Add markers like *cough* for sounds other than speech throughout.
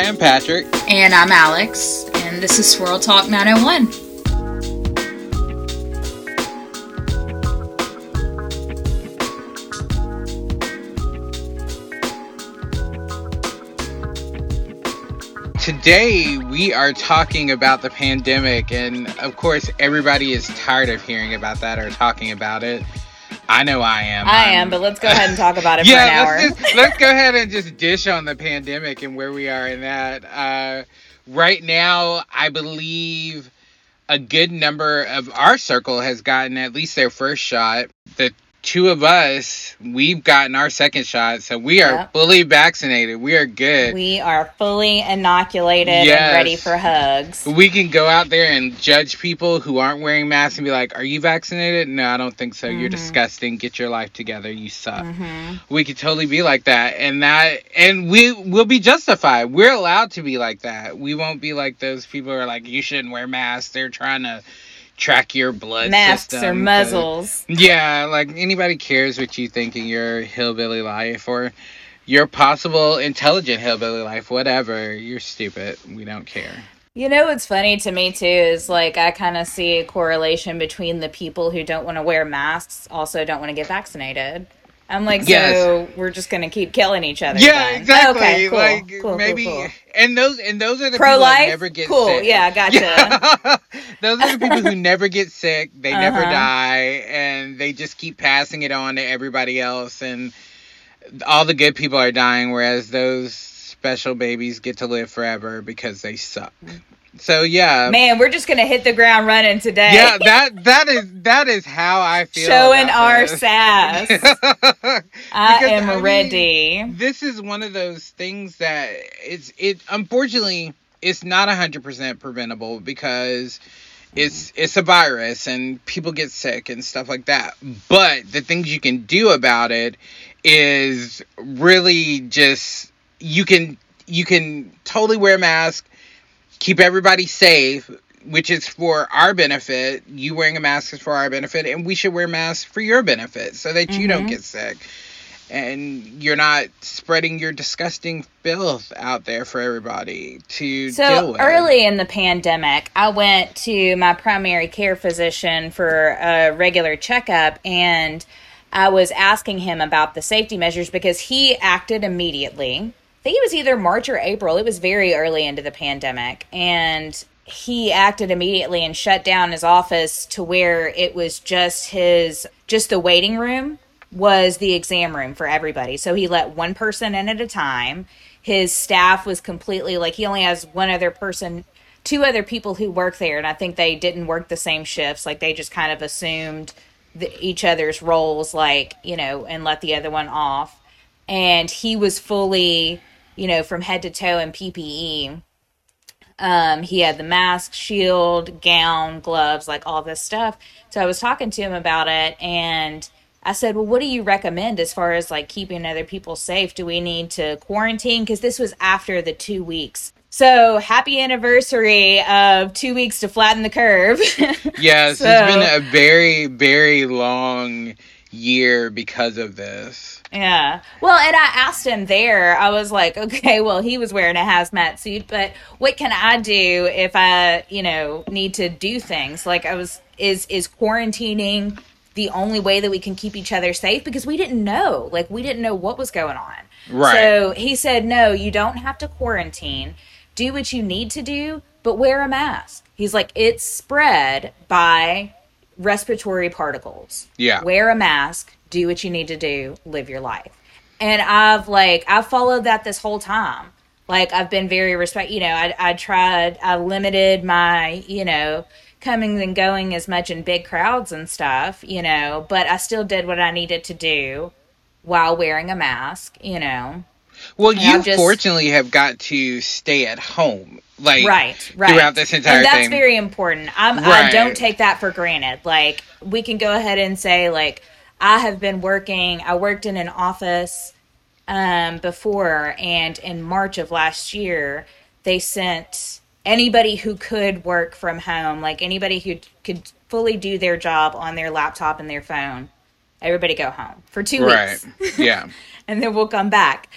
Hi, I'm Patrick. And I'm Alex, and this is Swirl Talk 901. Today, we are talking about the pandemic, and of course, everybody is tired of hearing about that or talking about it. I know I am. I am, but let's go ahead and talk about it *laughs* yeah, for an hour. Let's, just, let's go ahead and just dish on the pandemic and where we are in that. Uh, right now, I believe a good number of our circle has gotten at least their first shot. The two of us, we've gotten our second shot, so we are yep. fully vaccinated. We are good. We are fully inoculated yes. and ready for hugs. We can go out there and judge people who aren't wearing masks and be like, "Are you vaccinated?" No, I don't think so. Mm-hmm. You're disgusting. Get your life together. You suck. Mm-hmm. We could totally be like that, and that, and we will be justified. We're allowed to be like that. We won't be like those people who are like, "You shouldn't wear masks." They're trying to track your blood masks or muzzles. yeah, like anybody cares what you think in your hillbilly life or your possible intelligent hillbilly life, whatever. You're stupid. We don't care. You know what's funny to me too is like I kind of see a correlation between the people who don't want to wear masks also don't want to get vaccinated. I'm like, yes. so we're just gonna keep killing each other. Yeah, then. exactly. Okay, cool, like cool, maybe, cool, and those and those are the pro life. never get cool. sick. Yeah, gotcha. Yeah. *laughs* those are the people who never get sick. They uh-huh. never die, and they just keep passing it on to everybody else. And all the good people are dying, whereas those special babies get to live forever because they suck. So yeah, man, we're just gonna hit the ground running today. Yeah, that that is that is how I feel. Showing our this. sass. *laughs* I am I ready. Mean, this is one of those things that it's it. Unfortunately, it's not hundred percent preventable because it's it's a virus and people get sick and stuff like that. But the things you can do about it is really just you can you can totally wear a mask keep everybody safe, which is for our benefit. You wearing a mask is for our benefit, and we should wear masks for your benefit so that mm-hmm. you don't mm-hmm. get sick. And you're not spreading your disgusting filth out there for everybody to so deal with. early in the pandemic, I went to my primary care physician for a regular checkup, and I was asking him about the safety measures because he acted immediately I think it was either March or April. It was very early into the pandemic. And he acted immediately and shut down his office to where it was just his, just the waiting room was the exam room for everybody. So he let one person in at a time. His staff was completely like, he only has one other person, two other people who work there. And I think they didn't work the same shifts. Like they just kind of assumed the, each other's roles, like, you know, and let the other one off. And he was fully you know, from head to toe in PPE. Um, he had the mask, shield, gown, gloves, like all this stuff. So I was talking to him about it and I said, Well, what do you recommend as far as like keeping other people safe? Do we need to quarantine? Because this was after the two weeks. So happy anniversary of two weeks to flatten the curve. *laughs* yes, so, it's been a very, very long year because of this. Yeah. Well, and I asked him there, I was like, okay, well, he was wearing a hazmat suit, but what can I do if I, you know, need to do things? Like I was is is quarantining the only way that we can keep each other safe because we didn't know. Like we didn't know what was going on. Right. So he said, "No, you don't have to quarantine. Do what you need to do, but wear a mask." He's like, "It's spread by respiratory particles. Yeah. Wear a mask, do what you need to do, live your life. And I've like I've followed that this whole time. Like I've been very respect. You know, I I tried. I limited my you know coming and going as much in big crowds and stuff. You know, but I still did what I needed to do while wearing a mask. You know. Well, and you just, fortunately have got to stay at home, like right, right, throughout this entire and that's thing. very important. I'm, right. I don't take that for granted. Like we can go ahead and say, like I have been working. I worked in an office um, before, and in March of last year, they sent anybody who could work from home, like anybody who could fully do their job on their laptop and their phone. Everybody go home for two right. weeks. *laughs* Yeah. *laughs* and then we'll come back.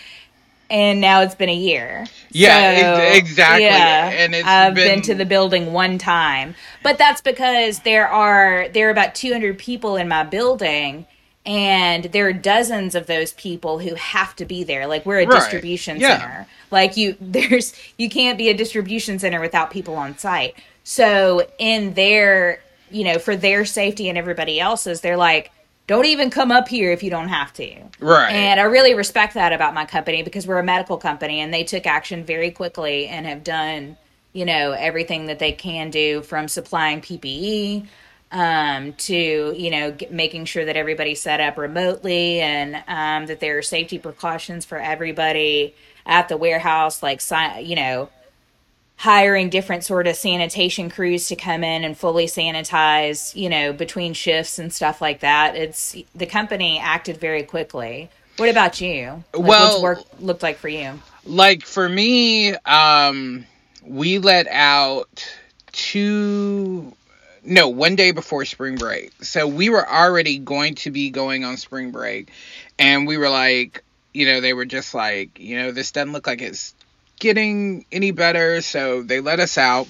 and now it's been a year. Yeah, So, ex- exactly. Yeah, And it's I've been, been- to the building one time, but that's because there are there are about 200 people in my building, and there are dozens of those people who have to be there. Like we're a Right. distribution Yeah. center. Like you, *laughs* there's you can't be a distribution center without people on site. So in their, you know, for their safety and everybody else's, they're like. Don't even come up here if you don't have to. Right. And I really respect that about my company because we're a medical company and they took action very quickly and have done, you know, everything that they can do from supplying PPE um, to, you know, g- making sure that everybody's set up remotely and um, that there are safety precautions for everybody at the warehouse, like, you know, hiring different sort of sanitation crews to come in and fully sanitize, you know, between shifts and stuff like that. It's the company acted very quickly. What about you? Like, Well- what's work looked like for you? like for me um we let out two no one day before spring break. So we were already going to be going on spring break and we were like you know they were just like you know this doesn't look like it's getting any better so they let us out.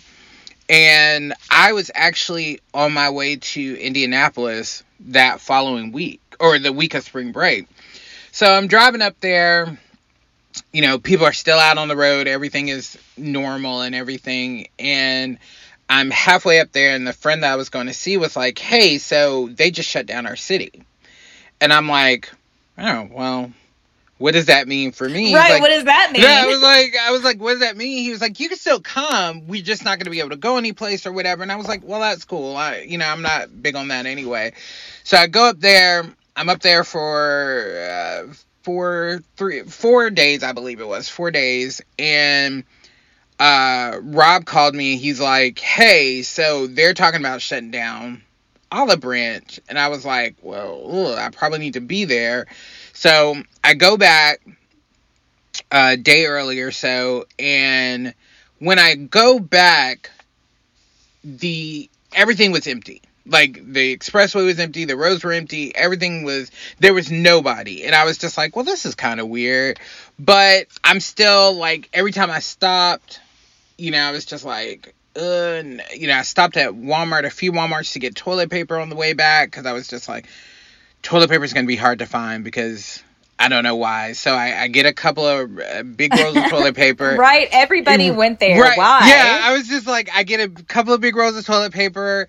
And i was actually on my way to indianapolis that following week or the week of spring break. So i'm driving up there. You know, people are still out on the road, everything is normal and everything. And I'm halfway up there, and the friend that I was going to see was like, hey, so they just shut down our city. And I'm like, oh, well, what does that mean for me? Right. like, what does that mean? yeah, I was like, I was like, what does that mean? He was like, you can still come. We're just not going to be able to go anyplace or whatever. And I was like, well, that's cool. I, you know, I'm not big on that anyway. So I go up there. I'm up there for uh, four, three, four days, I believe it was four days, and uh, Rob called me. He's like, hey, so they're talking about shutting down Olive Branch, and I was like, well, ugh, I probably need to be there. So I go back a day earlier, so, and when I go back, the everything was empty. Like the expressway was empty, the roads were empty, everything was there was nobody. And I was just like, well, this is kind of weird. But I'm still like every time I stopped, you know, I was just like, uh, you know, I stopped at Walmart, a few Walmarts to get toilet paper on the way back because I was just like, toilet paper is going to be hard to find because I don't know why. So I, I get a couple of uh, big rolls of toilet *laughs* paper. right. Everybody went there. Right. Why? Yeah, I was just like, I get a couple of big rolls of toilet paper,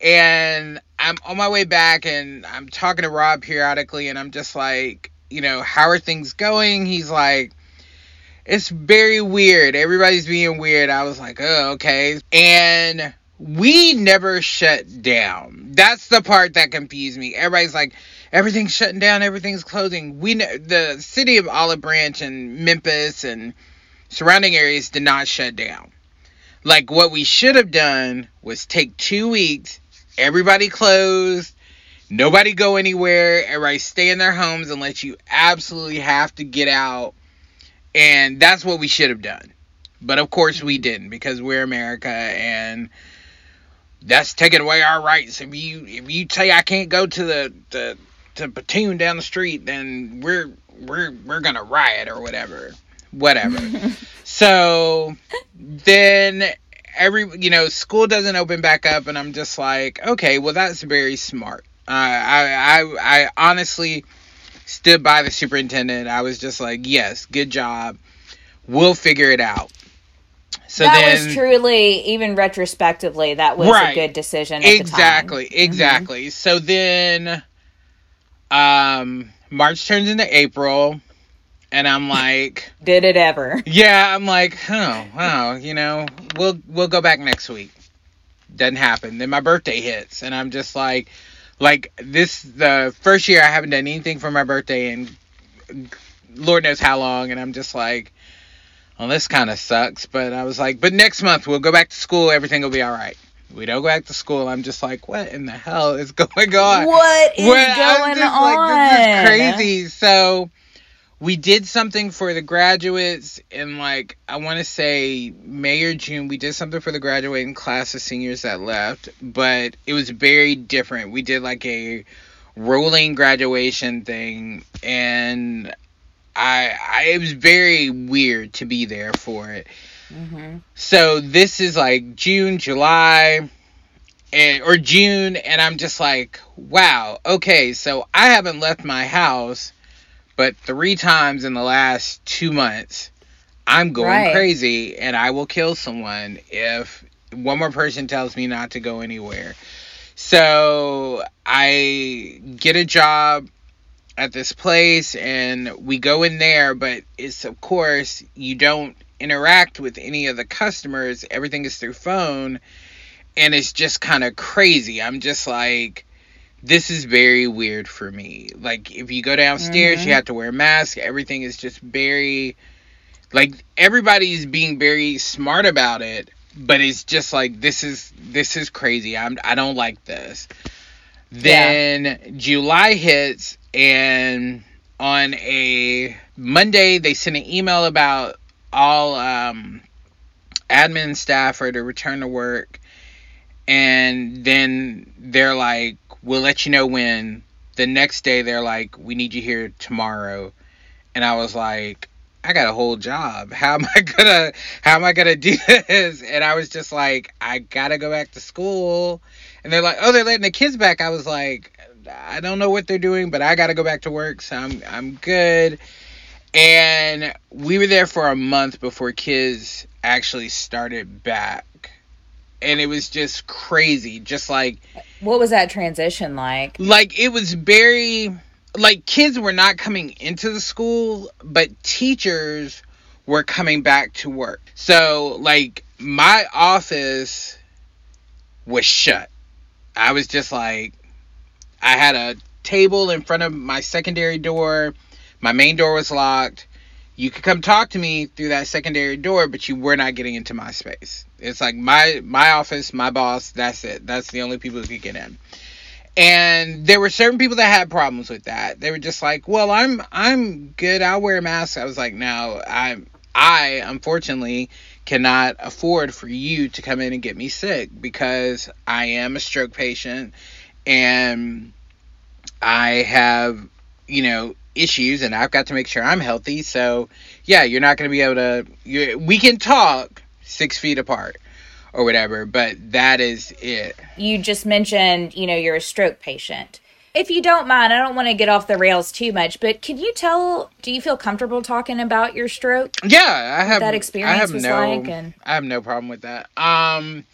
and I'm on my way back, and I'm talking to Rob periodically, and I'm just like, you know, how are things going? He's like, it's very weird. Everybody's being weird. I was like, oh, okay. And we never shut down. That's the part that confused me. Everybody's like, everything's shutting down, everything's closing. We ne- the city of Olive Branch and Memphis and surrounding areas did not shut down. Like what we should have done was take two weeks, everybody closed, nobody go anywhere, everybody stay in their homes unless you absolutely have to get out. And that's what we should have done. But of course we didn't because we're America and that's taking away our rights. If you if you say I can't go to the, the to platoon down the street, then we're we're we're gonna riot or whatever. Whatever. *laughs* so then every you know school doesn't open back up and i'm just like okay well that's very smart uh, I, I i honestly stood by the superintendent i was just like yes good job we'll figure it out so that then was truly, even retrospectively, that was Right. a good decision. At the time. exactly exactly so then um march turns into april and i'm like *laughs* Did it ever? yeah i'm like oh wow you know we'll we'll go back next week doesn't happen then my birthday hits and i'm just like like this the first year i haven't done anything for my birthday and lord knows how long and i'm just like well this kind of sucks but i was like but next month we'll go back to school everything will be all right we don't go back to school i'm just like what in the hell is *laughs* going on What is I'm going just on? Like, this is crazy. So we did something for the graduates in like I want to say May or June. We did something for the graduating class of seniors that left, but it was very different. We did like a rolling graduation thing, and I, I it was very weird to be there for it. Mm-hmm. So this is like June, July, and or June, and I'm just like, wow, okay, so I haven't left my house, but three times in the last two months, I'm going right. crazy, and I will kill someone if one more person tells me not to go anywhere. So I get a job at this place and we go in there, but it's of course you don't interact with any of the customers. Everything is through phone and it's just kind of crazy. I'm just like this is very weird for me. Like if you go downstairs, mm-hmm. you have to wear a mask. Everything is just very like everybody's being very smart about it, but it's just like this is this is crazy. I'm I don't like this. Then yeah. July hits and on a Monday they sent an email about all um, admin staff are to return to work and then they're like we'll let you know when the next day they're like we need you here tomorrow. And i was like i got a whole job. How am i *laughs* gonna how am i gonna do this? And i was just like i gotta go back to school. And they're like oh they're letting the kids back. I was like I don't know what they're doing, but I got to go back to work, so I'm I'm good. And we were there for a month before kids actually started back. And it was just crazy, just like What was that transition like? Like it was very like kids were not coming into the school, but teachers were coming back to work. So like my office was shut. I was just like I had a table in front of my secondary door. My main door was locked. You could come talk to me through that secondary door, but you were not getting into my space. It's like my my office, my boss. That's it. That's the only people who could get in. And there were certain people that had problems with that. They were just like, "Well, I'm I'm good. I'll wear a mask." I was like, "No, I'm I unfortunately cannot afford for you to come in and get me sick because I am a stroke patient and I have, you know, issues and I've got to make sure I'm healthy. So, yeah, you're not going to be able to, we can talk six feet apart or whatever, but that is it. You just mentioned, you know, you're a stroke patient. If you don't mind, I don't want to get off the rails too much, but can you tell? Do you feel comfortable talking about your stroke? Yeah, I have that experience. I have no, like and... I have no problem with that. Um,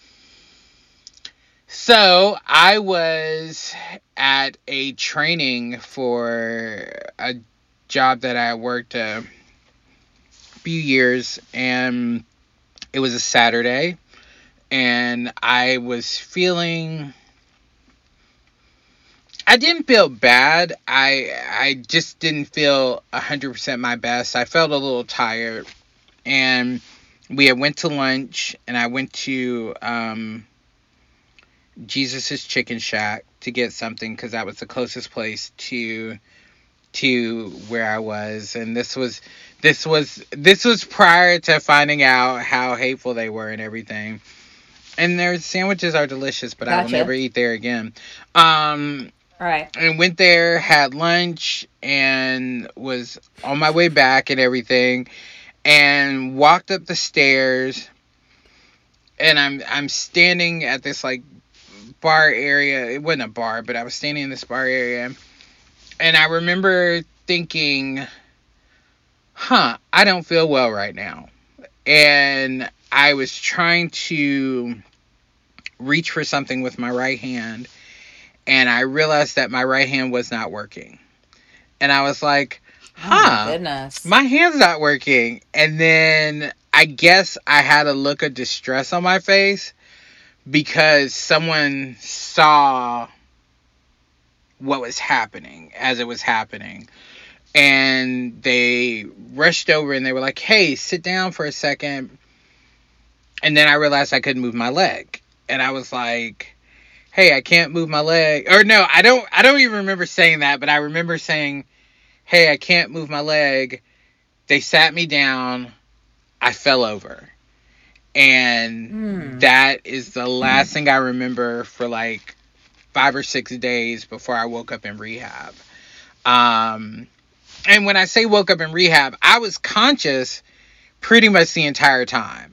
so I was at a training for a job that I worked a few years, and it was a Saturday, and I was feeling. I didn't feel bad. I I just didn't feel hundred percent my best. I felt a little tired, and we had went to lunch, and I went to um, Jesus's Chicken Shack to get something because that was the closest place to to where I was, and this was this was this was prior to finding out how hateful they were and everything. And their sandwiches are delicious, but gotcha. I will never eat there again. Um, All right. And went there, had lunch, and was on my way back and everything, and walked up the stairs. And I'm I'm standing at this like bar area. It wasn't a bar, but I was standing in this bar area. And I remember thinking, huh, I don't feel well right now. And I was trying to reach for something with my right hand. And I realized that my right hand was not working. And I was like, huh, oh my, my hand's not working. And then I guess I had a look of distress on my face because someone saw what was happening as it was happening and they rushed over and they were like hey sit down for a second and then i realized i couldn't move my leg and i was like hey i can't move my leg or no i don't i don't even remember saying that but i remember saying hey i can't move my leg they sat me down i fell over and mm. that is the last mm. thing I remember for like five or six days before I woke up in rehab. Um, and when I say woke up in rehab, I was conscious pretty much the entire time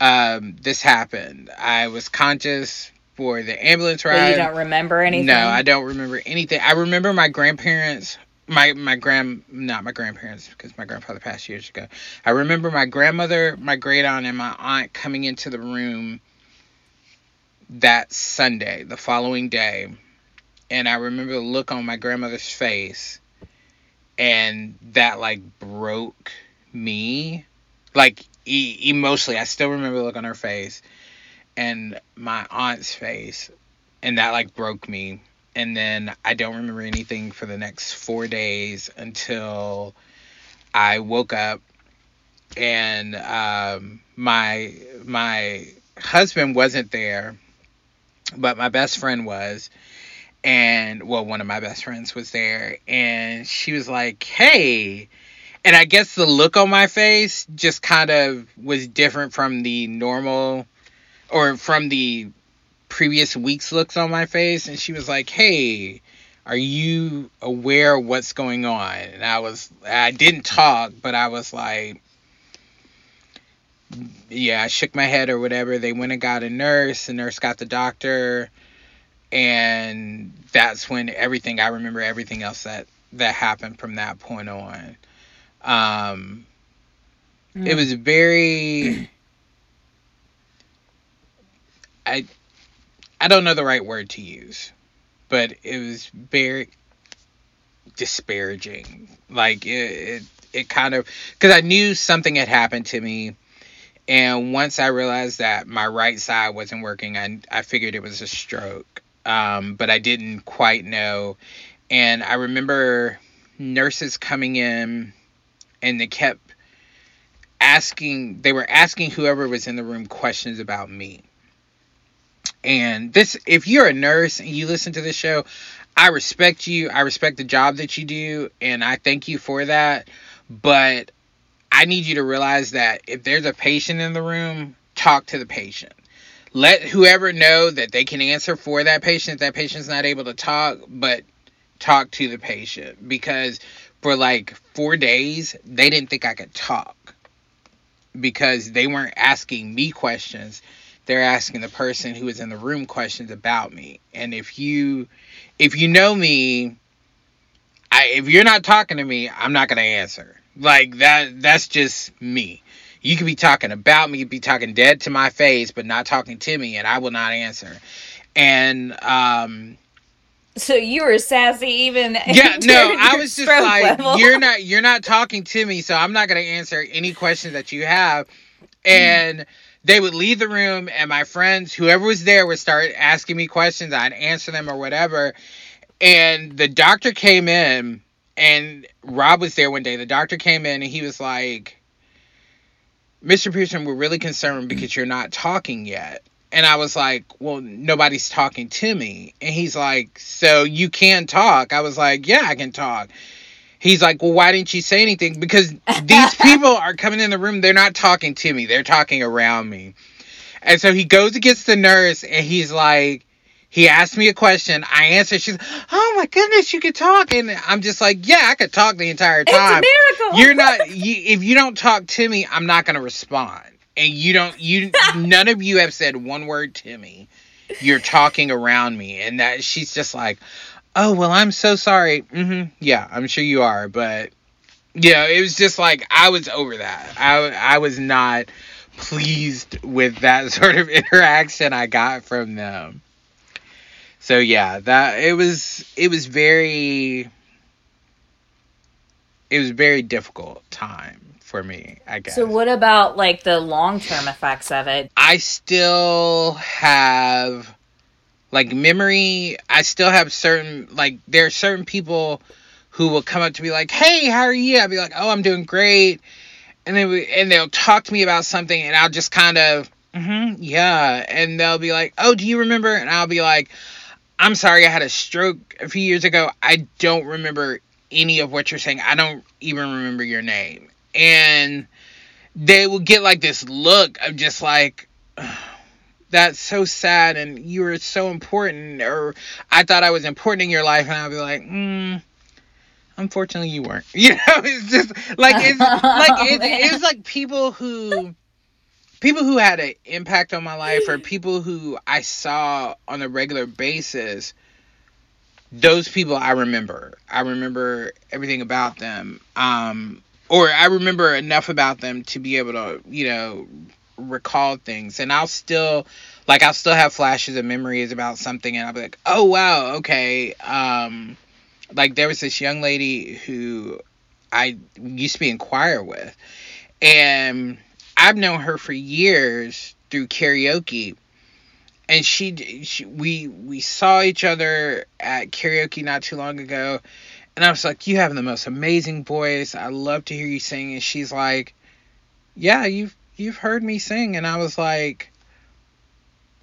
um, this happened. I was conscious for the ambulance ride. But you don't remember anything? No, I don't remember anything. I remember my grandparents, my my grand, not my grandparents because my grandfather passed years ago. I remember my grandmother, my great aunt, and my aunt coming into the room that Sunday, the following day, and I remember the look on my grandmother's face, and that like broke me, like e- emotionally. I still remember the look on her face and my aunt's face, and that like broke me. And then I don't remember anything for the next four days until I woke up and um, my my husband wasn't there, but my best friend was, and well, one of my best friends was there, and she was like, "Hey." And I guess the look on my face just kind of was different from the normal or from the previous week's looks on my face and she was like, "Hey, are you aware of what's going on?" And I was I didn't talk, but I was like yeah, I shook my head or whatever. They went and got a nurse, the nurse got the doctor, and that's when everything I remember everything else that that happened from that point on. Um mm. it was very I I don't know the right word to use, but it was very disparaging. Like it it, it kind of because I knew something had happened to me, and once I realized that my right side wasn't working, I I figured it was a stroke. Um, but I didn't quite know, and I remember nurses coming in, and they kept asking. They were asking whoever was in the room questions about me and this, if you're a nurse and you listen to this show, I respect you. I respect the job that you do, and I thank you for that. But I need you to realize that if there's a patient in the room, talk to the patient. Let whoever know that they can answer for that patient. That patient's not able to talk, but talk to the patient because for like four days they didn't think I could talk because they weren't asking me questions they're asking the person who is in the room questions about me. And if you if you know me, I if you're not talking to me, I'm not to answer. Like that that's just me. You could be talking about me, be talking dead to my face, but not talking to me and I will not answer. And um so you were sassy even *laughs* Yeah, no, I was just like level. you're not you're not talking to me, so I'm not going to answer any questions that you have. And mm they would leave the room and my friends whoever was there would start asking me questions i'd answer them or whatever and the doctor came in and rob was there one day the doctor came in and he was like mr pearson we're really concerned because you're not talking yet and i was like well nobody's talking to me and he's like so you can talk i was like yeah i can talk he's like, well, why didn't you say anything? Because these *laughs* people are coming in the room. They're not talking to me. They're talking around me. And so he goes against the nurse and he's like, he asked me a question. I answered. She's, oh my goodness, you could talk. And I'm just like, yeah, I could talk the entire time. It's a miracle. You're not, you, if you don't talk to me, I'm not going to respond. And you don't, you, *laughs* none of you have said one word to me. You're talking around me. And that she's just like, oh well i'm so sorry mm-hmm yeah i'm sure you are but yeah it was just like i was over that i i was not pleased with that *laughs* sort of interaction i got from them so yeah that it was it was very it was very difficult time for me i guess. so what about like the long-term effects of it? I still have like memory i still have certain like there are certain people who will come up to me like hey how are you? I'll be like oh i'm doing great. And then we, and they'll talk to me about something and i'll just kind of mm-hmm, yeah. And they'll be like oh do you remember? And i'll be like i'm sorry i had a stroke a few years ago. I don't remember any of what you're saying. I don't even remember your name. And they will get like this look of just like *sighs* that's so sad and you were so important or I thought I was important in your life and I'll be like, mm, unfortunately you weren't. *laughs* You know, it's just like it's like it, it's *laughs* like people who people who had an impact on my life or people who I saw on a regular basis. Those people I remember. I remember everything about them. Um, or I remember enough about them to be able to, you know, recall things. And I'll still like I'll still have flashes of memories about something and I'll be like, "Oh wow, okay." Um like there was this young lady who I used to be in choir with, and I've known her for years through karaoke. And she, she we we saw each other at karaoke not too long ago, and I was like, "You have the most amazing voice. I love to hear you sing." And she's like, "Yeah, you've you've heard me sing." And I was like,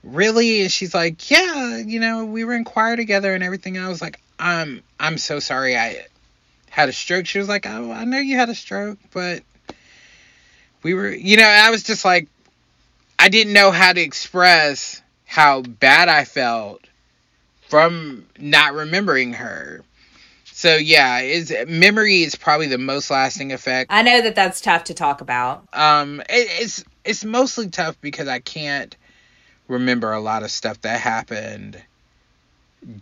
"Really?" And she's like, "Yeah, you know, we were in choir together and everything." And I was like, "I'm I'm so sorry I had a stroke." She was like, "Oh, I know you had a stroke, but we were, you know." I was just like, I didn't know how to express how bad I felt from not remembering her. So yeah, is memory is probably the most lasting effect. I know that that's tough to talk about. Um, it, it's it's mostly tough because I can't remember a lot of stuff that happened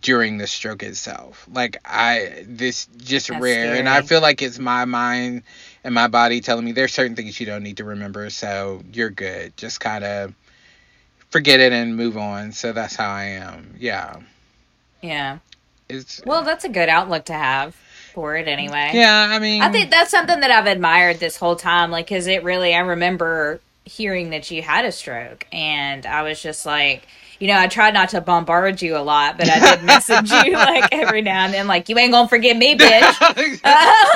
during the stroke itself. Like I this just That's rare scary. and I feel like it's my mind and my body telling me there's certain things you don't need to remember, so you're good. Just kind of forget it and move on. So that's how I am. Yeah. Yeah. It's Well, uh, that's a good outlook to have for it anyway. Yeah, I mean I think that's something that I've admired this whole time. Like, cause it really, I remember hearing that you had a stroke and I was just like, you know, I tried not to bombard you a lot, but I did *laughs* message you like every now and then, like, you ain't gonna forget me, *laughs* bitch.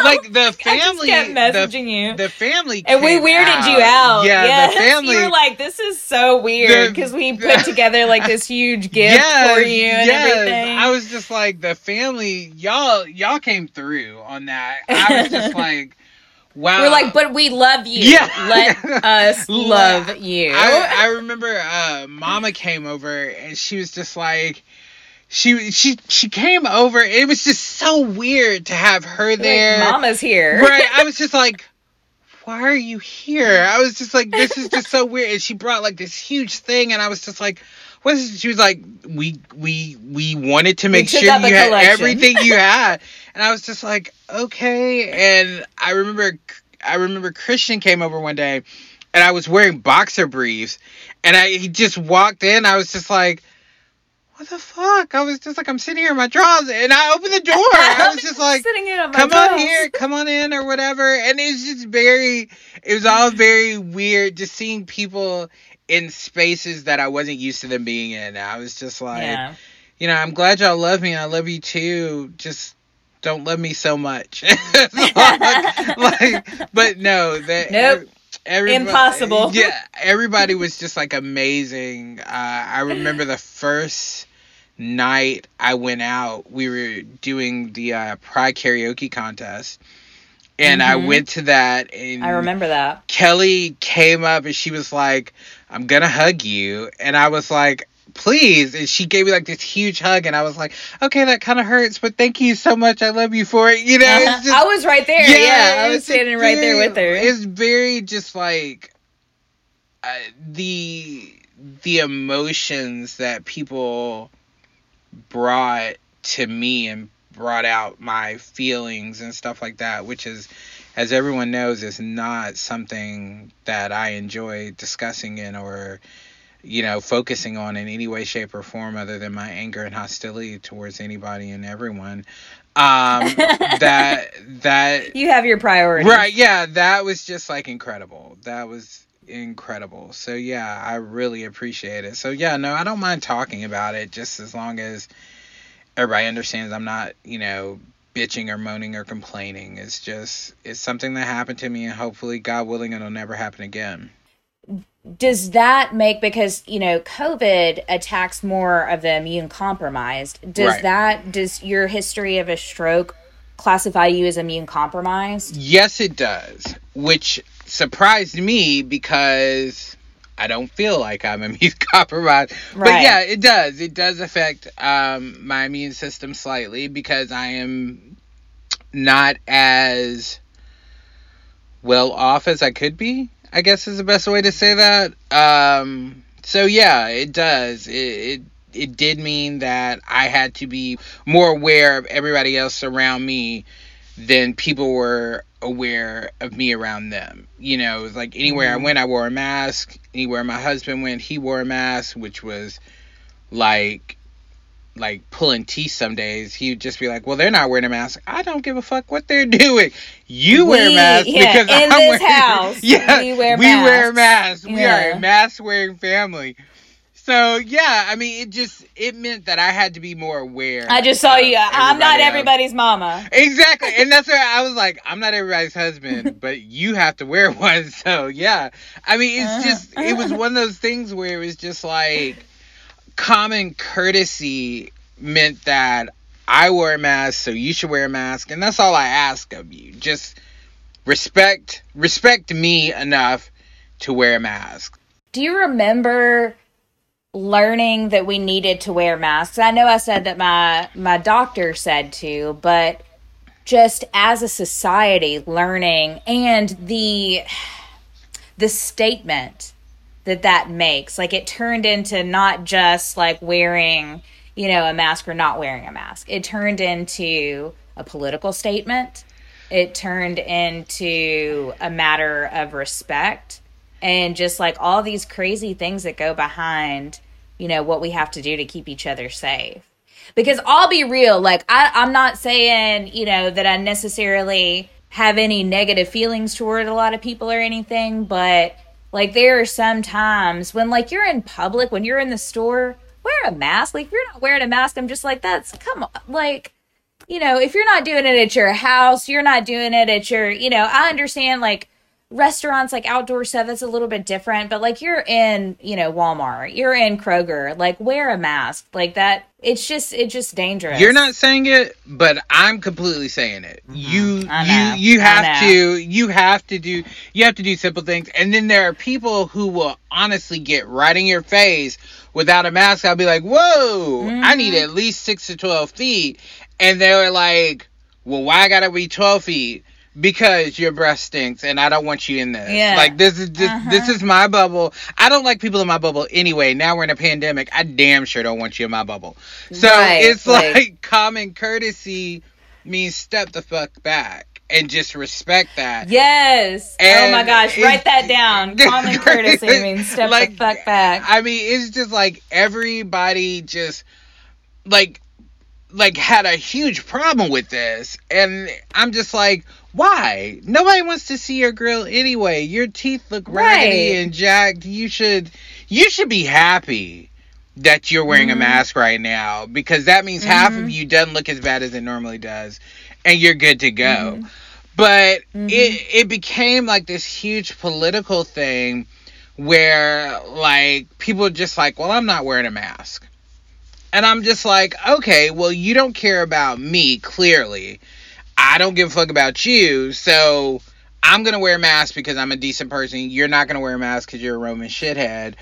like the *laughs* family kept the, messaging you. the family and we weirded you out. Yeah, Yes. the family You were like, this is so weird because we put together like this huge gift for you and everything. I was just like the family, y'all, y'all came through on that. I was just like, wow. We're like, but we love you. Yeah. *laughs* Let *laughs* us love you. I, I remember uh, Mama came over and she was just like, she she she came over. It was just so weird to have her Like, there. Mama's here. *laughs* Right. I was just like, why are you here? I was just like, this is just so weird. And she brought like this huge thing, and I was just like, what is? She was like, we we we wanted to make sure you had collection. everything you had, and I was just like, okay. And I remember I remember Christian came over one day, and I was wearing boxer briefs, and I he just walked in. I was just like. What the fuck? I was just like, I'm sitting here in my drawers, and I opened the door. *laughs* I was just like, sitting in on my come on here, come on in, or whatever. And it was just very, it was all very weird just seeing people in spaces that I wasn't used to them being in. I was just like, Yeah. you know, I'm glad y'all love me, I love you too. Just don't love me so much. *laughs* *laughs* like, like, but no, that Nope. Impossible. Yeah, everybody was just like amazing. Uh, I remember the first night I went out, we were doing the uh, Pride karaoke contest, and I Mhm. went to that. And I remember that. Kelly came up and she was like, "I'm gonna hug you," and I was like. Please, and she gave me like this huge hug, and I was like, "Okay, that kind of hurts, but thank you so much. I love you for it." You know, it's just, I was right there. Yeah, I was standing right there with her. It's very just like uh, the the emotions that people brought to me and brought out my feelings and stuff like that, which is, as everyone knows, is not something that I enjoy discussing in or you know focusing on in any way shape or form other than my anger and hostility towards anybody and everyone um *laughs* that that you have your priorities. Right, yeah, that was just like incredible. That was incredible. So yeah, I really appreciate it. So yeah, no, I don't mind talking about it just as long as everybody understands I'm not, you know, bitching or moaning or complaining. It's just it's something that happened to me and hopefully God willing it'll never happen again. Does that make because you know COVID attacks more of the immune compromised? Does Right. that does your history of a stroke classify you as immune compromised? Yes, it does, which surprised me because I don't feel like I'm *laughs* immune compromised. But yeah, it does. It does affect um, my immune system slightly because I am not as well off as I could be. I guess is the best way to say that. Um, so yeah, it does. It, it it did mean that I had to be more aware of everybody else around me than people were aware of me around them. You know, it was like anywhere mm-hmm. I went, I wore a mask. Anywhere my husband went, he wore a mask, which was like like pulling teeth some days, he would just be like, "Well, they're not wearing a mask. I don't give a fuck what they're *laughs* doing. You we, wear a mask yeah, because in I'm this wearing, house. *laughs* Yeah, we wear we masks. wear masks. Yeah. We are a mask wearing family." So yeah, I mean, it just it meant that I had to be more aware. I just saw you. I'm not else. everybody's mama. Exactly, and that's where I was like, I'm not everybody's husband, *laughs* but you have to wear one. So yeah, I mean, it's uh-huh. just it was one of those things where it was just like common courtesy meant that I wear a mask, so you should wear a mask, and that's all I ask of you. Just respect respect me enough to wear a mask. Do you remember learning that we needed to wear masks? I know I said that my my doctor said to, but just as a society learning and the the statement that that makes. Like it turned into not just like wearing, you know, a mask or not wearing a mask. It turned into a political statement. It turned into a matter of respect and just like all these crazy things that go behind, you know, what we have to do to keep each other safe. Because I'll be real, like I, I'm not saying, you know, that I necessarily have any negative feelings toward a lot of people or anything, but like there are some times when like you're in public, when you're in the store, wear a mask. Like if you're not wearing a mask, I'm just like, that's come on like you know, if you're not doing it at your house, you're not doing it at your, you know, I understand like restaurants like outdoor stuff that's a little bit different but like you're in you know walmart you're in kroger like wear a mask like that it's just it's just dangerous you're not saying it but i'm completely saying it mm-hmm. you you you have to you have to do you have to do simple things and then there are people who will honestly get right in your face without a mask i'll be like whoa mm-hmm. i need mm-hmm. at least six to 12 feet and they're like well why gotta be 12 feet because your breath stinks and I don't want you in this. Yeah. Like this is this, uh-huh. this is my bubble. I don't like people in my bubble anyway. Now we're in a pandemic. I damn sure don't want you in my bubble. So right. it's like, like common courtesy means step the fuck back and just respect that. Yes. And oh my gosh, write that down. *laughs* Common courtesy means step like, the fuck back. I mean, it's just like everybody just like like had a huge problem with this and I'm just like why? Nobody wants to see your grill anyway. Your teeth look raggedy right. and jacked. You should you should be happy that you're wearing mm-hmm. a mask right now because that means mm-hmm. half of mm-hmm. you doesn't look as bad as it normally does and you're good to go. Mm-hmm. But mm-hmm. it it became like this huge political thing where like people are just like, "Well, I'm not wearing a mask." And I'm just like, "Okay, well, you don't care about me clearly." I don't give a fuck about you, so I'm gonna wear a mask because I'm a decent person. You're not gonna wear a mask because you're a Roman shithead.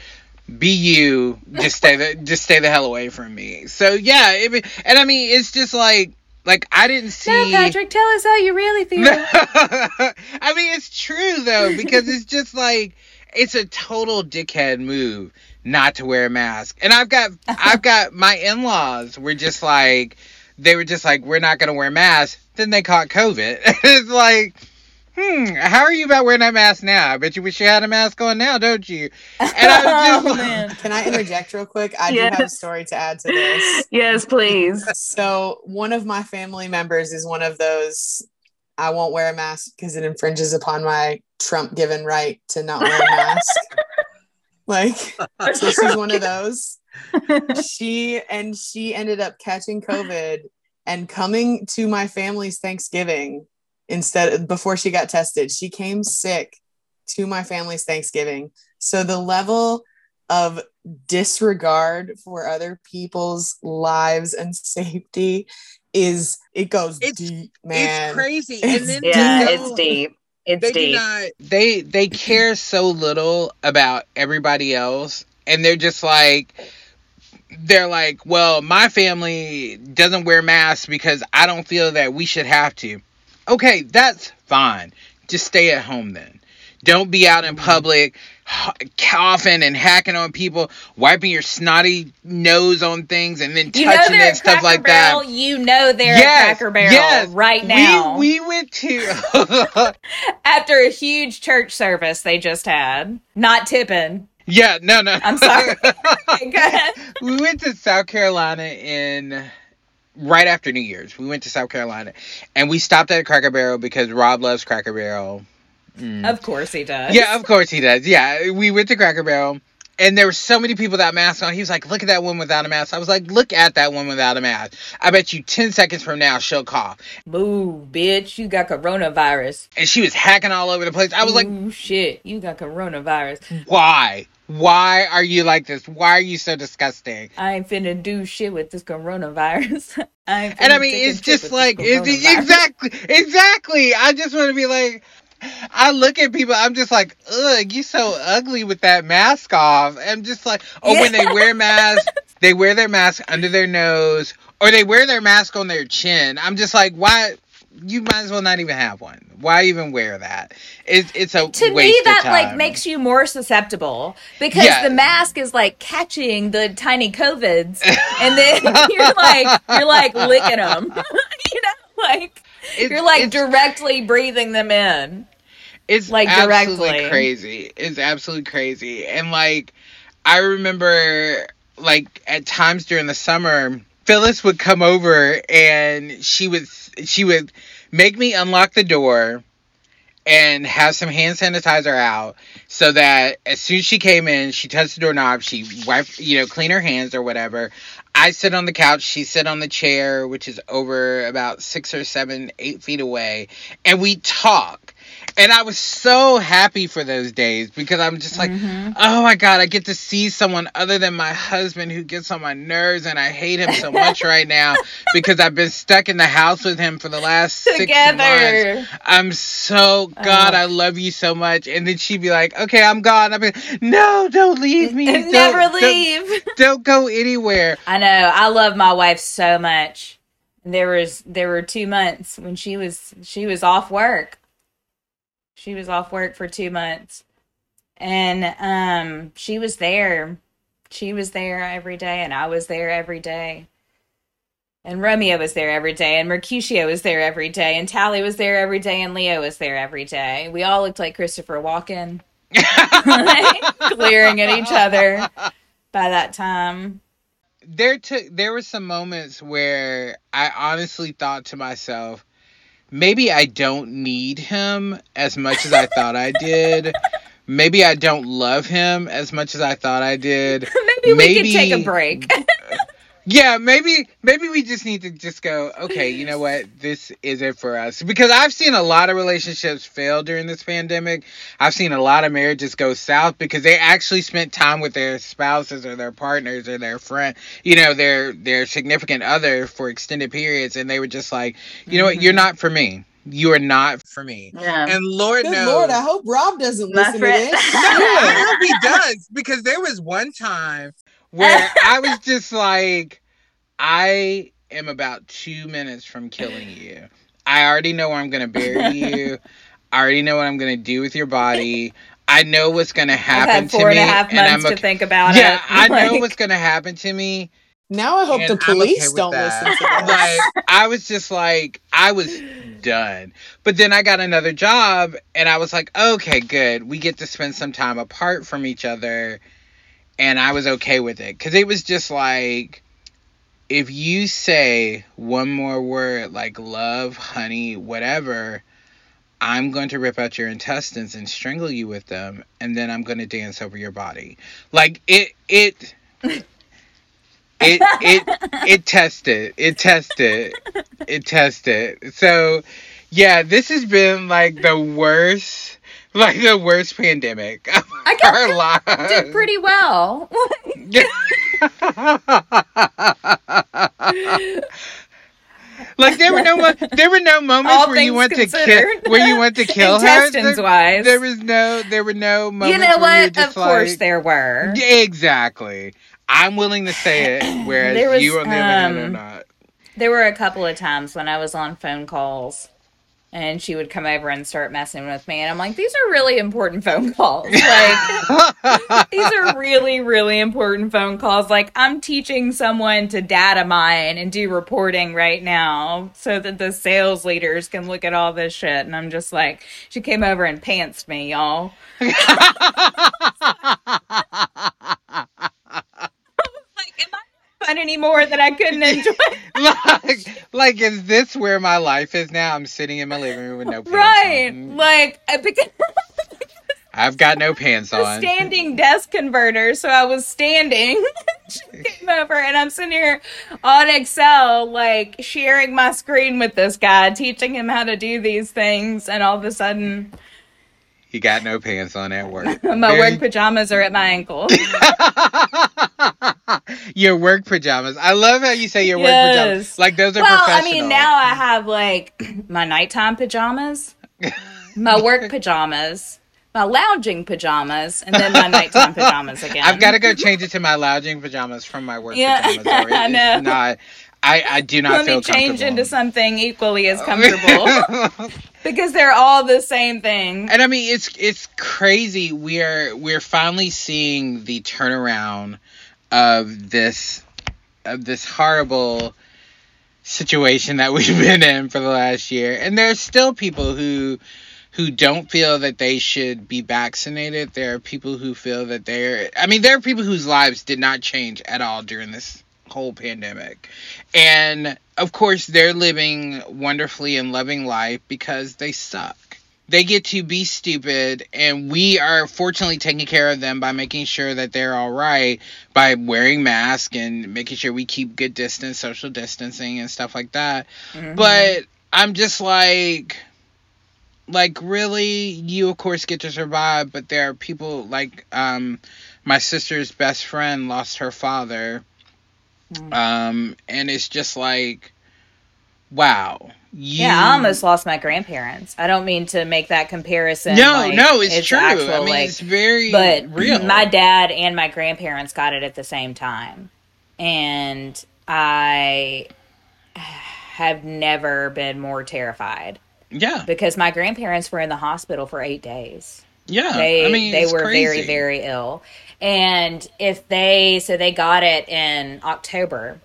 Be you. Just stay the *laughs* just stay the hell away from me. So yeah, it, and I mean it's just like like I didn't see. No, Patrick, tell us how you really feel. *laughs* I mean, it's true though because it's just like it's a total dickhead move not to wear a mask. And I've got *laughs* I've got my in-laws were just like they were just like we're not going to wear masks then they caught COVID. *laughs* it's like, hmm, how are you about wearing that mask now? I bet you wish you had a mask on now, don't you? And I was *laughs* just, oh, Can I interject real quick? I yes. do have a story to add to this. Yes, please. So one of my family members is one of those. I won't wear a mask because it infringes upon my Trump given right to not wear a mask. Like, *laughs* so she's one of those. *laughs* She and she ended up catching COVID and coming to my family's Thanksgiving instead before she got tested. She came sick to my family's Thanksgiving. So the level of disregard for other people's lives and *laughs* safety is it goes it's, deep, man. It's crazy. It's, and then yeah, it's deep. It's they deep. Not, they they care so little about everybody else and they're just like they're like, well, my family doesn't wear masks because I don't feel that we should have to. Okay, that's fine. Just stay at home then. Don't be out in mm-hmm. public *sighs* coughing and hacking on people, wiping your snotty nose on things, and then touching You know it, stuff Cracker like Barrel. that. You know they're yes, Cracker Barrel yes. right now. We, we went to. *laughs* *laughs* after a huge church service they just had. Not tipping. yeah, no, no. I'm sorry. *laughs* Go ahead. we went to South Carolina in right after New Year's. We went to South Carolina, and we stopped at Cracker Barrel because Rob loves Cracker Barrel. Mm. Of course he does. Yeah, of course he does. Yeah, we went to Cracker Barrel, and there were so many people without masks on. He was like, "Look at that one without a mask." I was like, "Look at that one without a mask." I bet you ten seconds from now she'll cough. Boo, bitch, you got coronavirus. And she was hacking all over the place. I was like, shit, you got coronavirus. "Why? Why are you like this? Why are you so disgusting?" I ain't finna do shit with this coronavirus. *laughs* I And I mean, it's just like it's exactly, exactly. I just want to be like, I look at people, I'm just like, ugh, you so ugly with that mask off. I'm just like, oh, when they wear masks, they wear their mask under their nose, or they wear their mask on their chin. I'm just like, why? You might as well not even have one. Why even wear that? It's it's a to me that like makes you more susceptible because Yeah. the mask is like catching the tiny covids and then *laughs* you're like you're like licking them *laughs* you know like It's- you're like directly breathing them in It's like, absolutely directly. crazy. It's absolutely crazy. And like I remember like at times during the summer, Phyllis would come over and she would she would make me unlock the door and have some hand sanitizer out so that as soon as she came in, she touched the doorknob, she wiped, you know, clean her hands or whatever. I sit on the couch, she sit on the chair, which is over about six or seven, eight feet away, and we talk. And I was so happy for those days because I'm just like, Mhm. oh my god, I get to see someone other than my husband who gets on my nerves, and I hate him so much *laughs* right now because I've been stuck in the house with him for the last six months. together I'm so God, Oh. I love you so much. And then she'd be like, "Okay, I'm gone." I'd be, like, "No, don't leave me. Don't- never don't- leave *laughs* Don't, go anywhere." i know i love my wife so much there was there were two months when she was she was off work she was off work for two months. And um she was there. She was there every day and i was there every day. And romeo was there every day and mercutio was there every day and tally was there every day and leo was there every day. We all looked like christopher walken. *laughs* *laughs* Glaring at each other by that time. There took there were some moments where I honestly thought to myself, maybe I don't need him as much as I thought I did. Maybe I don't love him as much as I thought I did. *laughs* maybe we Maybe- could take a break *laughs* Yeah, maybe maybe we just need to just go, okay, you know what? This is it for us. Because I've seen a lot of relationships fail during this pandemic. I've seen a lot of marriages go south because they actually spent time with their spouses or their partners or their friend, you know, their their significant other for extended periods and they were just like, you know what, you're not for me. You are not for me. yeah And Lord Good knows Lord, I hope Rob doesn't My listen friend- to this. *laughs* no, *laughs* I hope he does because there was one time where *laughs* I was just like, I am about two minutes from killing you. I already know where I'm gonna bury *laughs* you. I already know what I'm gonna do with your body. I know what's gonna happen to four me, and a half months I'm to think about yeah, it. I know Like, what's gonna happen to me. Now I hope and the I'm okay police don't that. listen to *laughs* this. Like I was just like I was done. But then I got another job and I was like, okay, good. We get to spend some time apart from each other and I was okay with it cuz it was just like if you say one more word like love, honey, whatever, I'm going to rip out your intestines and strangle you with them and then I'm going to dance over your body. Like it it *laughs* it it it tested it tested it tested so yeah this has been like the worst *laughs* like the worst pandemic *laughs* of I guess our lives did pretty well. like there were no mo- there were no *laughs* moments All where you went to kill considered. where you went to kill her there, there was no there were no moments you know what? Of course there were. *clears throat* Exactly i'm willing to say it *clears throat* whereas was, you on the other hand are um, not There were a couple of times when I was on phone calls and she would come over and start messing with me. And i'm like these are really important phone calls. Like *laughs* these are really really important phone calls. Like i'm teaching someone to data mine and do reporting right now so that the sales leaders can look at all this shit. And i'm just like she came over and pantsed me y'all. like, am I fun anymore that I couldn't *laughs* enjoy? like, like, is this where my life is now? I'm sitting in my living room with no pants right. on. Like, I because *laughs* I've got no pants on. standing desk converter, so I was standing. *laughs* she came over, and I'm sitting here on Excel, like sharing my screen with this guy, teaching him how to do these things, and all of a sudden, he got no pants on at work. my Very- work pajamas are at my ankle. *laughs* your work pajamas. I love how you say your work pajamas. Like those are professional. well, I mean, now I have like *clears throat* my nighttime pajamas, my work *laughs* pajamas, my lounging pajamas, and then my nighttime pajamas *laughs* again. I've got to go change it to my lounging pajamas from my work Yeah, pajamas. or I know. Not. I, I do not Let feel me change into something equally as comfortable because they're all the same thing. and I mean, it's it's crazy. We're we're finally seeing the turnaround of this of this horrible situation that *laughs* we've been in for the last year. And there's still people who who don't feel that they should be vaccinated. There are people who feel that they're I mean, there are people whose lives did not change at all during this whole pandemic. And of course, they're living wonderfully and loving life because they suck. They get to be stupid, and we are fortunately taking care of them by making sure that they're all right by wearing masks and making sure we keep good distance, social distancing, and stuff like that. Mhm. But I'm just like, like really, you of course get to survive, but there are people like um, my sister's best friend lost her father, Mm. um, and it's just like, wow. You, yeah, I almost lost my grandparents. I don't mean to make that comparison. No, like, no, it's, true. actual, I mean, like, it's very but real. my dad and my grandparents got it at the same time and i have never been more terrified yeah, because my grandparents were in the hospital for eight days yeah. they I mean, they it's were very very ill and if they so they got it in october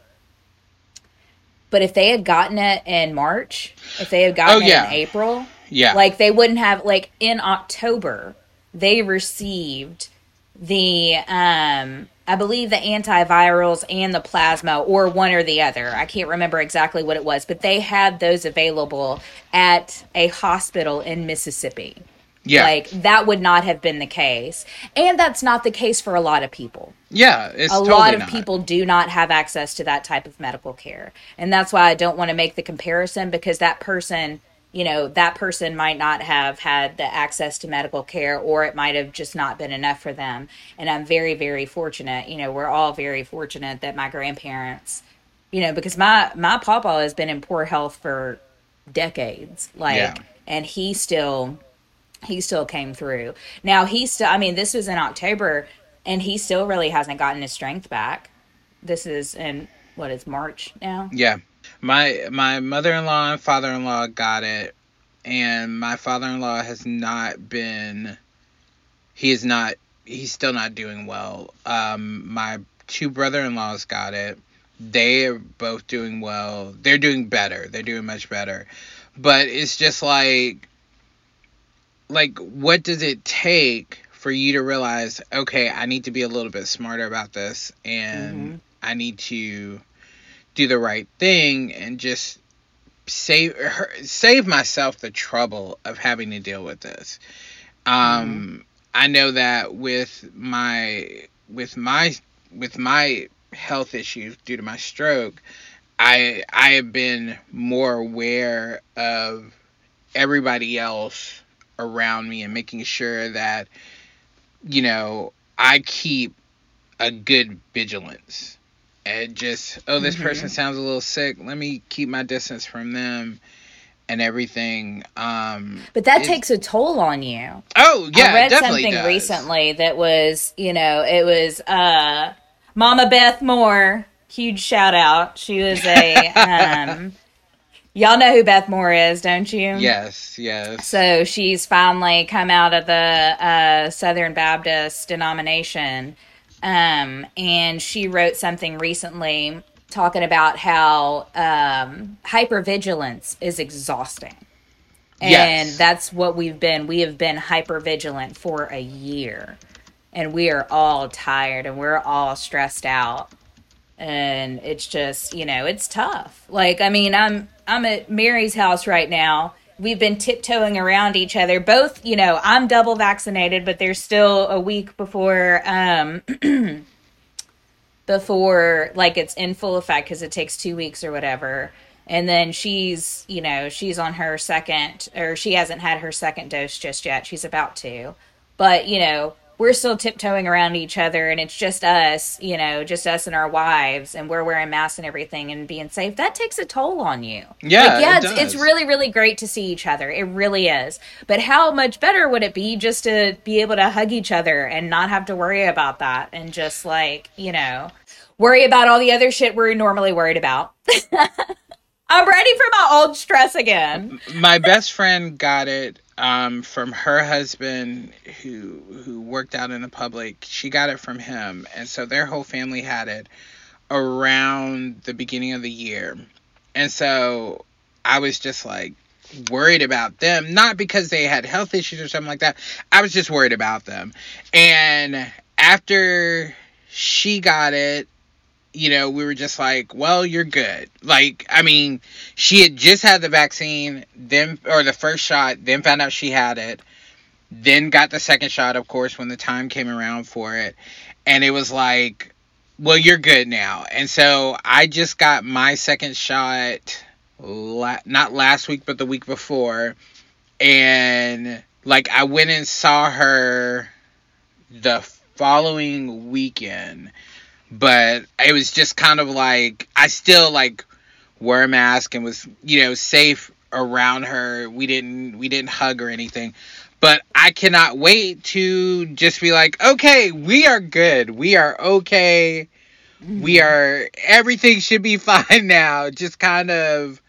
but if they had gotten it in march if they had gotten Oh, it yeah. in april yeah. like they wouldn't have like in October they received the um I believe the antivirals and the plasma or one or the other. I can't remember exactly what it was, but they had those available at a hospital in Mississippi. Yeah, Like that would not have been the case. And that's not the case for a lot of people yeah. It's a totally lot of not. people do not have access to that type of medical care and that's why i don't want to make the comparison because that person you know that person might not have had the access to medical care or it might have just not been enough for them and i'm very very fortunate you know we're all very fortunate that my grandparents you know because my my papa has been in poor health for decades like Yeah. and he still he still came through. Now he still I mean this was in October and he still really hasn't gotten his strength back. This is in what is March now? Yeah. My my mother-in-law and father-in-law got it and my father-in-law has not been he is not he's still not doing well. Um my two brother-in-laws got it. They are both doing well. They're doing better. They're doing much better. But it's just like like what does it take for you to realize okay, I need to be a little bit smarter about this and I need to do the right thing and just save her, save myself the trouble of having to deal with this. Um, I know that with my with my with my health issues due to my stroke, I I have been more aware of everybody else around me and making sure that you know I keep a good vigilance and just oh this Mhm. person sounds a little sick let me keep my distance from them and everything um But that It's- takes a toll on you. oh yeah I it read something does. recently that was, you know, it was uh Mama Beth Moore, huge shout out. She was a *laughs* um Y'all know who Beth Moore is, don't you? Yes, yes. So she's finally come out of the uh, Southern Baptist denomination. Um, and she wrote something recently talking about how um, hypervigilance is exhausting. And Yes. that's what we've been. We have been hypervigilant for a year. And we are all tired and we're all stressed out and it's just you know it's tough. Like i mean i'm i'm at mary's house right now. We've been tiptoeing around each other. Both you know i'm double vaccinated but there's still a week before um *clears throat* before like it's in full effect because it takes two weeks or whatever. And then she's you know she's on her second or she hasn't had her second dose just yet. She's about to. But you know we're still tiptoeing around each other and it's just us you know just us and our wives and we're wearing masks and everything and being safe. That takes a toll on you. Yeah, like, yeah it it's, it's really really great to see each other. It really is. But how much better would it be just to be able to hug each other and not have to worry about that and just like you know worry about all the other shit we're normally worried about? *laughs* I'm ready for my old stress again. My best friend got it um, from her husband who who worked out in the public. She got it from him, and so their whole family had it around the beginning of the year. And so I was just like worried about them, not because they had health issues or something like that. I was just worried about them. And after she got it, you know, we were just like, well, you're good. Like, I mean, she had just had the vaccine, then, or the first shot, then found out she had it, then got the second shot, of course, when the time came around for it. And it was like, well, you're good now. And so I just got my second shot, la- not last week, but the week before. And, like, I went and saw her the following weekend but it was just kind of like I still like wore a mask and was you know safe around her. We didn't we didn't hug or anything. But I cannot wait to just be like, okay, we are good. We are okay. We mm-hmm. are everything should be *laughs* fine now. Just kind of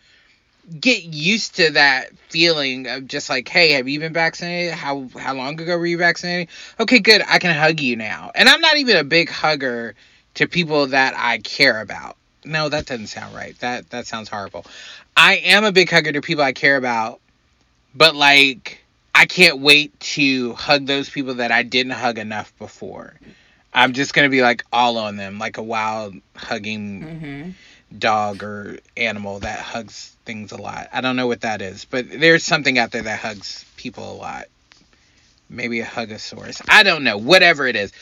get used to that feeling of just like, hey, have you been vaccinated? How how long ago were you vaccinated? Okay, good. I can hug you now. And I'm not even a big hugger to people that I care about. No, that doesn't sound right. That that sounds horrible. I am a big hugger to people I care about, but like I can't wait to hug those people that I didn't hug enough before. I'm just gonna be like all on them, like a wild hugging mm-hmm. dog or animal that hugs things a lot. I don't know what that is, but there's something out there that hugs people a lot. Maybe a hugosaurus. I don't know. Whatever it is.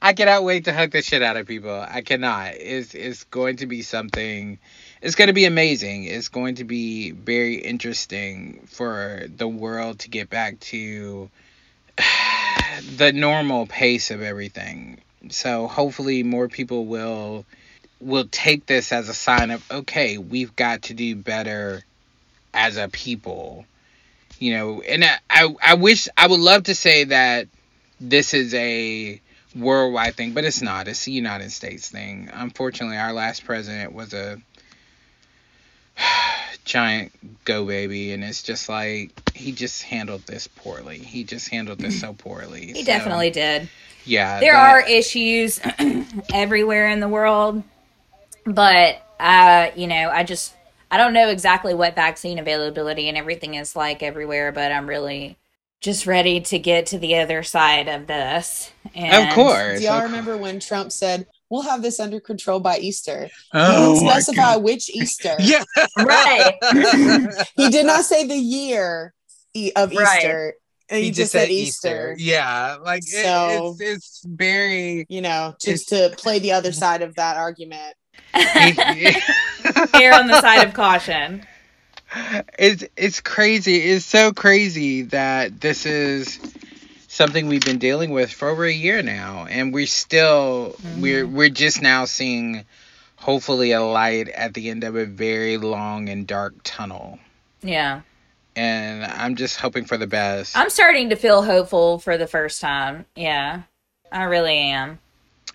I cannot wait to hug the shit out of people. I cannot. It's it's going to be something it's going to be amazing. It's going to be very interesting for the world to get back to *sighs* the normal pace of everything. So hopefully more people will will take this as a sign of okay, we've got to do better as a people. You know, and I I, I wish I would love to say that this is a worldwide thing, but it's not. It's a United States thing. Unfortunately, our last president was a *sighs* giant go baby and it's just like he just handled this poorly. He just handled this so poorly. he So, definitely did Yeah. there that- are issues *clears throat* everywhere in the world but uh you know i just i don't know exactly what vaccine availability and everything is like everywhere but i'm really just ready to get to the other side of this and Of course. Do y'all of remember when Trump said, "We'll have this under control by Easter"? Oh he didn't specify God. which Easter. *laughs* Yeah. right *laughs* He did not say the year of Right. Easter. He, just, said Easter. Yeah, like it- So- it's it's very You know, just to play the other side of that argument. *laughs* err on the side of caution it's it's crazy. It's so crazy that this is something we've been dealing with for over a year now, and we're still we're mm-hmm. we're just now seeing hopefully a light at the end of a very long and dark tunnel. yeah And I'm just hoping for the best. i'm starting to feel hopeful for the first time yeah i really am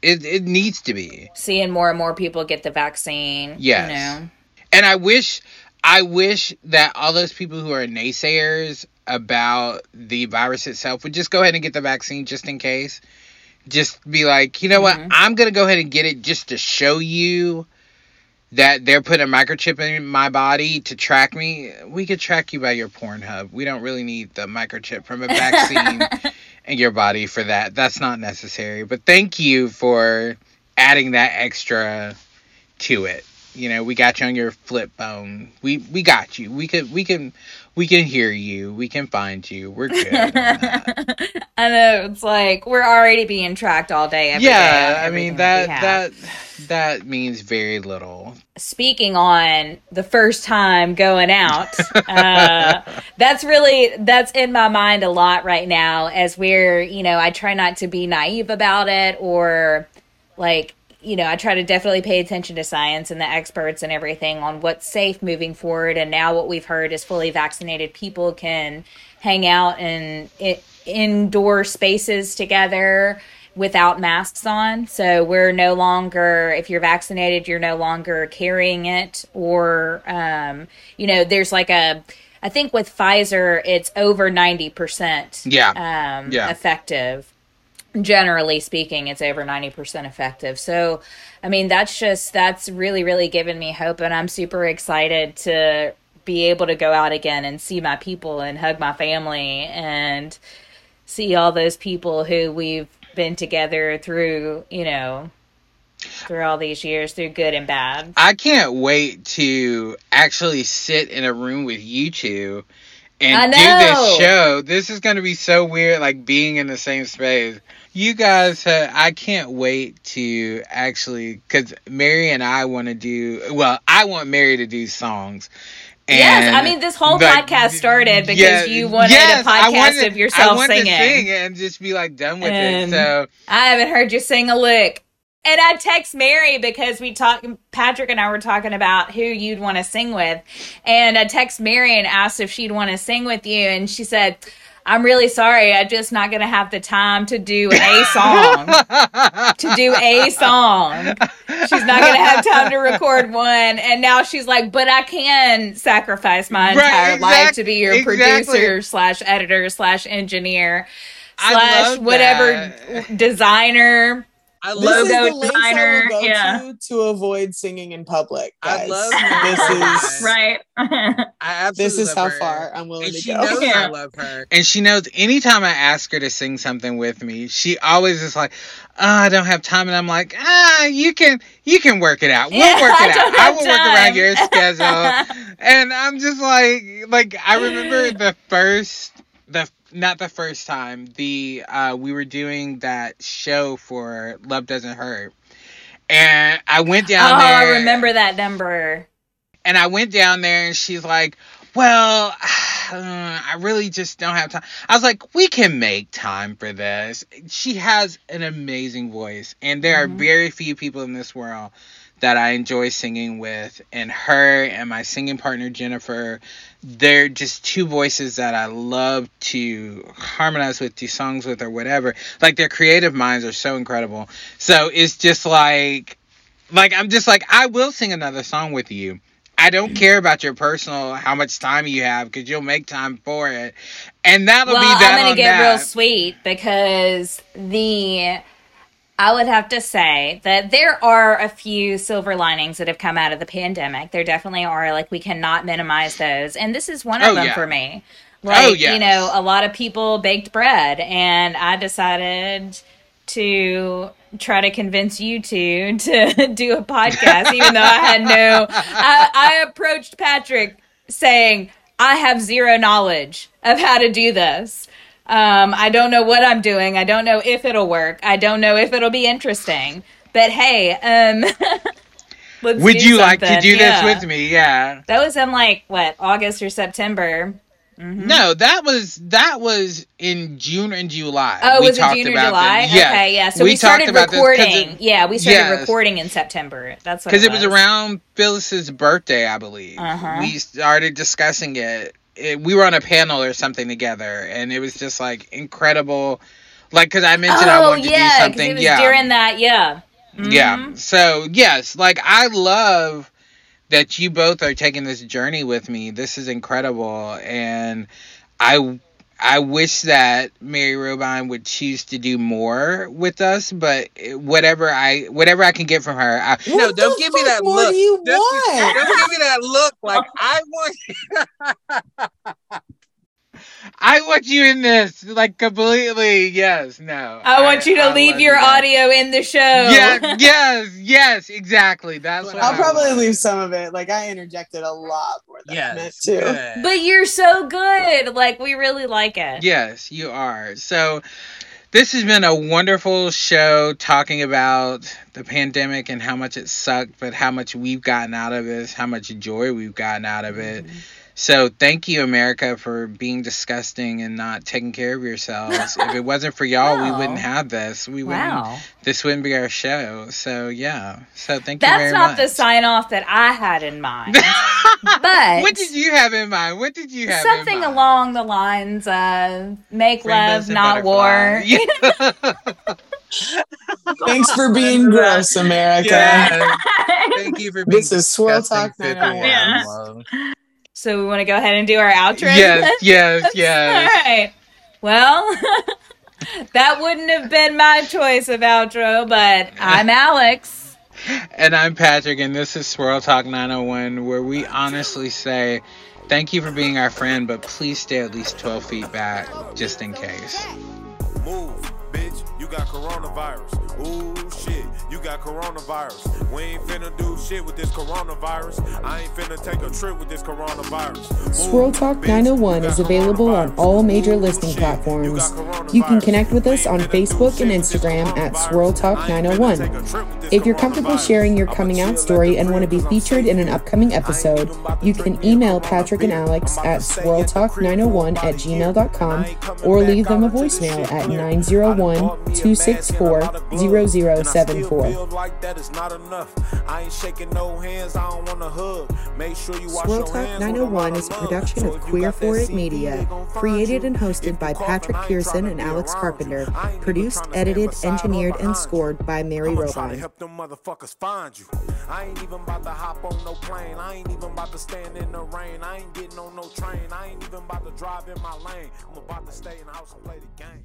It it needs to be. seeing more and more people get the vaccine Yes. you know And I wish I wish that all those people who are naysayers about the virus itself would just go ahead and get the vaccine just in case. Just be like, you know Mhm. what? I'm going to go ahead and get it just to show you that they're putting a microchip in my body to track me. We could track you by your Pornhub. We don't really need the microchip from a *laughs* vaccine in your body for that. That's not necessary. But thank you for adding that extra to it. You know, we got you on your flip phone. We we got you. We could we can we can hear you. We can find you. We're good. *laughs* I know it's like we're already being tracked all day. every day yeah, on I mean that that that means very little. speaking on the first time going out uh, *laughs* that's really that's in my mind a lot right now as we're you know i try not to be naive about it or like you know i try to definitely pay attention to science and the experts and everything on what's safe moving forward and now what we've heard is fully vaccinated people can hang out in, in indoor spaces together without masks on. So we're no longer, if you're vaccinated, you're no longer carrying it. Or, um, you know, there's like a, I think with Pfizer, it's over 90% Yeah. um, Yeah. effective. Generally speaking, it's over 90% effective. So, I mean, that's just, that's really, really given me hope. And I'm super excited to be able to go out again and see my people and hug my family and see all those people who we've been together through, you know, through all these years, through good and bad. I can't wait to actually sit in a room with you two and do this show. This is going to be so weird, like being in the same space. You guys, uh, I can't wait to actually, because Mary and I want to do, well, I want Mary to do songs. yes, I mean, this whole like, podcast started because yeah, you wanted yes, a podcast wanted- of yourself singing. to sing and just be like done with And- it. So I haven't heard you sing a lick. And I text Mary because we talked, Patrick and I were talking about who you'd want to sing with. And I text Mary and asked if she'd want to sing with you. And she said, I'm really sorry. I'm just not going to have the time to do a song. *laughs* to do a song. She's not going to have time to record one. And now she's like, but I can sacrifice my Right, entire life to be your exactly. producer slash editor slash engineer slash whatever that. designer. I This love is the Logo lengths I designer, will go yeah. to to avoid singing in public. I Guys. love this that. is *laughs* Right. *laughs* I absolutely this is love how her. far I'm willing and to she go. knows Yeah. I *laughs* love her. And she knows anytime I ask her to sing something with me, she always is like, oh, I don't have time. And I'm like, ah, you can you can work it out. We'll Yeah, work it don't out. I have will work around your schedule. and I'm just like like I remember the first the not the first time, the uh we were doing that show for Love Doesn't Hurt. And I went down there Oh, down I remember that number. and I went down there and she's like, Well, *sighs* I really just don't have time. I was like, We can make time for this. She has an amazing voice, and there Mhm. are very few people in this world that I enjoy singing with. And her and my singing partner, Jennifer, they're just two voices that I love to harmonize with, do songs with, or whatever. Like, their creative minds are so incredible. So it's just like, like I'm just like I will sing another song with you. I don't mm. care about your personal how much time you have because you'll make time for it, and that'll well, be that I'm gonna on get that. real sweet because the I would have to say that there are a few silver linings that have come out of the pandemic. There definitely are. Like we cannot minimize those, and this is one of Oh, them yeah. for me. Oh, like Oh, yes. you know, a lot of people baked bread, and I decided to try to convince you two *laughs* to do a podcast, even though I had no. I, I approached Patrick saying, I have zero knowledge of how to do this. Um, I don't know what I'm doing. I don't know if it'll work. I don't know if it'll be interesting. But hey, um, *laughs* let's Would you like to do Yeah. this with me? Yeah. That was in like what August or September. No, that was that was in June and July. Oh, We was it June or July? this. Yes. Okay, yeah. So We we, started talked about this 'cause recording. it- yeah, we started Yes. recording in September. That's because it it was around Phyllis's birthday, I believe. Uh-huh. We started discussing it. It. We were on a panel or something together, and it was just like incredible. Like, because I mentioned I Oh wanted to do something. yeah, during that. Yeah. yeah. Mhm. So yes, like I love that you both are taking this journey with me. This is incredible, and I I wish that Mary Robine would choose to do more with us, but whatever I whatever I can get from her, I, no, don't give me that look. Do you don't, want? don't give me that look like I want. *laughs* *laughs* I want you in this, like completely. Yes, no. I want I, you to I leave your audio in the show. Yeah, yes, yes, exactly. That's what I'll probably leave some of it. Like I interjected a lot more than yes, meant to. Good. But you're so good. Like we really like it. Yes, you are. So this has been a wonderful show talking about the pandemic and how much it sucked, but how much we've gotten out of it, how much joy we've gotten out of it. Mm-hmm so thank you, America, for being disgusting and not taking care of yourselves. if it wasn't for y'all, we wouldn't have this. We wow. wouldn't. This wouldn't be our show. So yeah. So thank That's you very much. That's not the sign off that I had in mind. *laughs* but what did you have in mind? What did you have? Something along the lines of make love, not war. *laughs* Thanks for being gross, America. Yeah. Thank you for being. This is Swirl Talk 901. Yeah. So we want to go ahead and do our outro. Yes, *laughs* yes, yes. All right. Well, *laughs* that wouldn't have been my choice of outro, but I'm Alex. *laughs* And I'm Patrick, and this is Swirl Talk 901, where we honestly say thank you for being our friend, but please stay at least 12 feet back just in case. Move, bitch, you got coronavirus. Ooh, shit you got coronavirus. We ain't finna do shit with this coronavirus. I ain't finna take a trip with this coronavirus. Swirl Talk 901 is available on all major listening platforms. You can connect with us on Facebook and Instagram at Swirl Talk 901. If you're comfortable sharing your coming out story and want to be featured in an upcoming episode, you can email Patrick and Alex at swirltalk901 at oh gmail.com or leave them a voicemail at 901 264 0074 feel like that is not enough. I ain't shaking no hands, I don't want to hug. Make sure you wash Swirl Talk 901 is a production of Queer For It Media, created and hosted by Patrick Pearson and Alex Carpenter, produced, edited, engineered, and scored by Mary Robine. help them motherfuckers find you. I ain't even about to hop on no plane. I ain't even about to stand in the rain. I ain't getting on no train. I ain't even about to drive in my lane. I'm about to stay in the house and play the game.